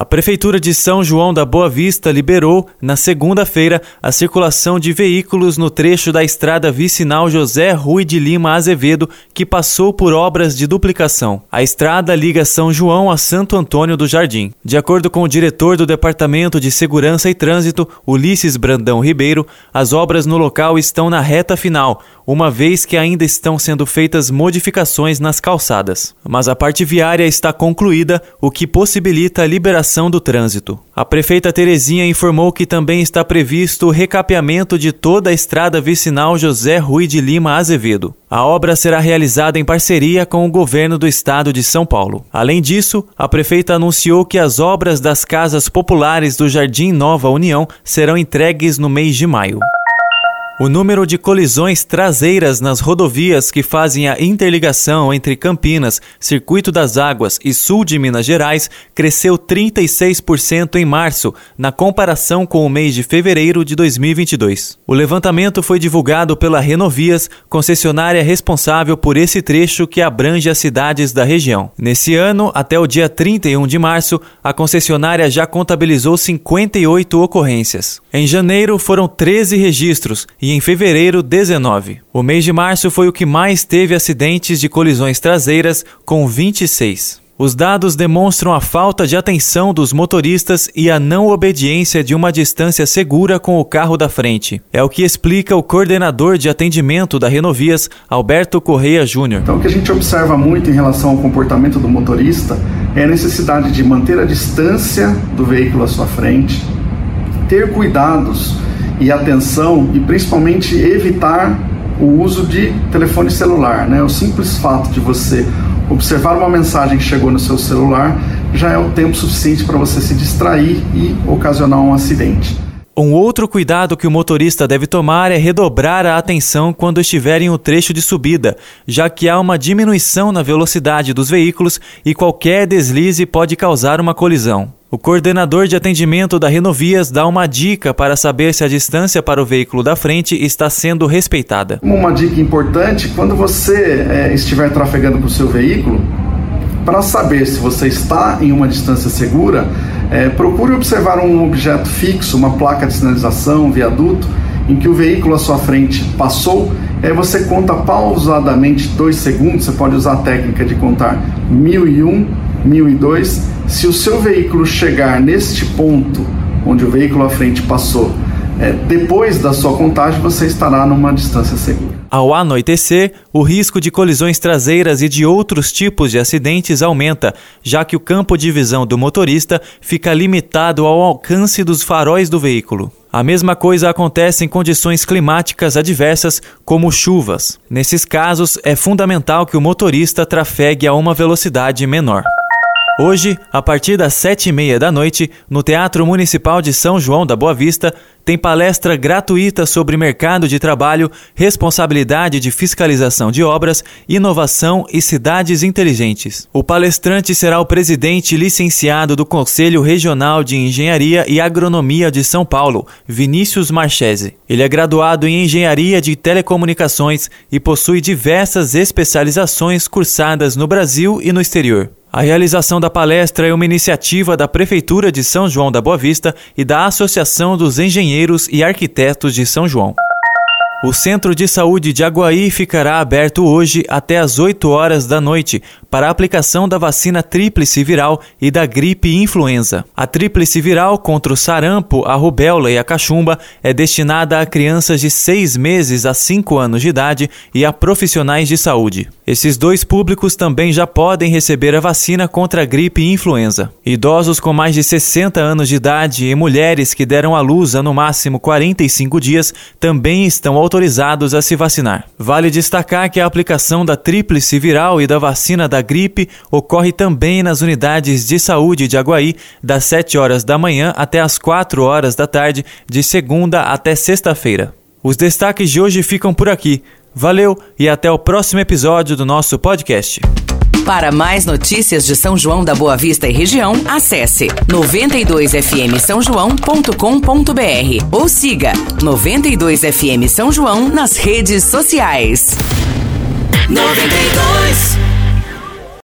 A Prefeitura de São João da Boa Vista liberou, na segunda-feira, a circulação de veículos no trecho da estrada vicinal José Rui de Lima Azevedo, que passou por obras de duplicação. A estrada liga São João a Santo Antônio do Jardim. De acordo com o diretor do Departamento de Segurança e Trânsito, Ulisses Brandão Ribeiro, as obras no local estão na reta final, uma vez que ainda estão sendo feitas modificações nas calçadas. Mas a parte viária está concluída, o que possibilita a liberação do trânsito. A prefeita Terezinha informou que também está previsto o recapeamento de toda a estrada vicinal José Rui de Lima Azevedo. A obra será realizada em parceria com o governo do estado de São Paulo. Além disso, a prefeita anunciou que as obras das casas populares do Jardim Nova União serão entregues no mês de maio. O número de colisões traseiras nas rodovias que fazem a interligação entre Campinas, Circuito das Águas e sul de Minas Gerais cresceu 36% em março, na comparação com o mês de fevereiro de 2022. O levantamento foi divulgado pela Renovias, concessionária responsável por esse trecho que abrange as cidades da região. Nesse ano, até o dia 31 de março, a concessionária já contabilizou 58 ocorrências. Em janeiro, foram 13 registros e em fevereiro 19. O mês de março foi o que mais teve acidentes de colisões traseiras, com 26. Os dados demonstram a falta de atenção dos motoristas e a não obediência de uma distância segura com o carro da frente. É o que explica o coordenador de atendimento da Renovias, Alberto Correia Júnior. Então, o que a gente observa muito em relação ao comportamento do motorista é a necessidade de manter a distância do veículo à sua frente, ter cuidados e atenção e principalmente evitar o uso de telefone celular, né? O simples fato de você observar uma mensagem que chegou no seu celular já é o tempo suficiente para você se distrair e ocasionar um acidente. Um outro cuidado que o motorista deve tomar é redobrar a atenção quando estiver em um trecho de subida, já que há uma diminuição na velocidade dos veículos e qualquer deslize pode causar uma colisão. O coordenador de atendimento da Renovias dá uma dica para saber se a distância para o veículo da frente está sendo respeitada. Uma dica importante: quando você é, estiver trafegando com o seu veículo, para saber se você está em uma distância segura, é, procure observar um objeto fixo, uma placa de sinalização, um viaduto, em que o veículo à sua frente passou. Aí você conta pausadamente dois segundos. Você pode usar a técnica de contar 1001, 1002 se o seu veículo chegar neste ponto onde o veículo à frente passou, é, depois da sua contagem, você estará numa distância segura. Ao anoitecer, o risco de colisões traseiras e de outros tipos de acidentes aumenta, já que o campo de visão do motorista fica limitado ao alcance dos faróis do veículo. A mesma coisa acontece em condições climáticas adversas, como chuvas. Nesses casos, é fundamental que o motorista trafegue a uma velocidade menor. Hoje, a partir das sete e meia da noite, no Teatro Municipal de São João da Boa Vista, tem palestra gratuita sobre mercado de trabalho, responsabilidade de fiscalização de obras, inovação e cidades inteligentes. O palestrante será o presidente licenciado do Conselho Regional de Engenharia e Agronomia de São Paulo, Vinícius Marchese. Ele é graduado em Engenharia de Telecomunicações e possui diversas especializações cursadas no Brasil e no exterior. A realização da palestra é uma iniciativa da Prefeitura de São João da Boa Vista e da Associação dos Engenheiros e Arquitetos de São João. O Centro de Saúde de Aguaí ficará aberto hoje até às 8 horas da noite para a aplicação da vacina tríplice viral e da gripe influenza. A tríplice viral contra o sarampo, a rubéola e a cachumba é destinada a crianças de 6 meses a 5 anos de idade e a profissionais de saúde. Esses dois públicos também já podem receber a vacina contra a gripe influenza. Idosos com mais de 60 anos de idade e mulheres que deram à luz há no máximo 45 dias também estão autorizados a se vacinar. Vale destacar que a aplicação da tríplice viral e da vacina da gripe ocorre também nas unidades de saúde de Aguaí, das 7 horas da manhã até as 4 horas da tarde, de segunda até sexta-feira. Os destaques de hoje ficam por aqui. Valeu e até o próximo episódio do nosso podcast. Para mais notícias de São João da Boa Vista e região, acesse 92fm São João.com.br ou siga 92fm São João nas redes sociais. 92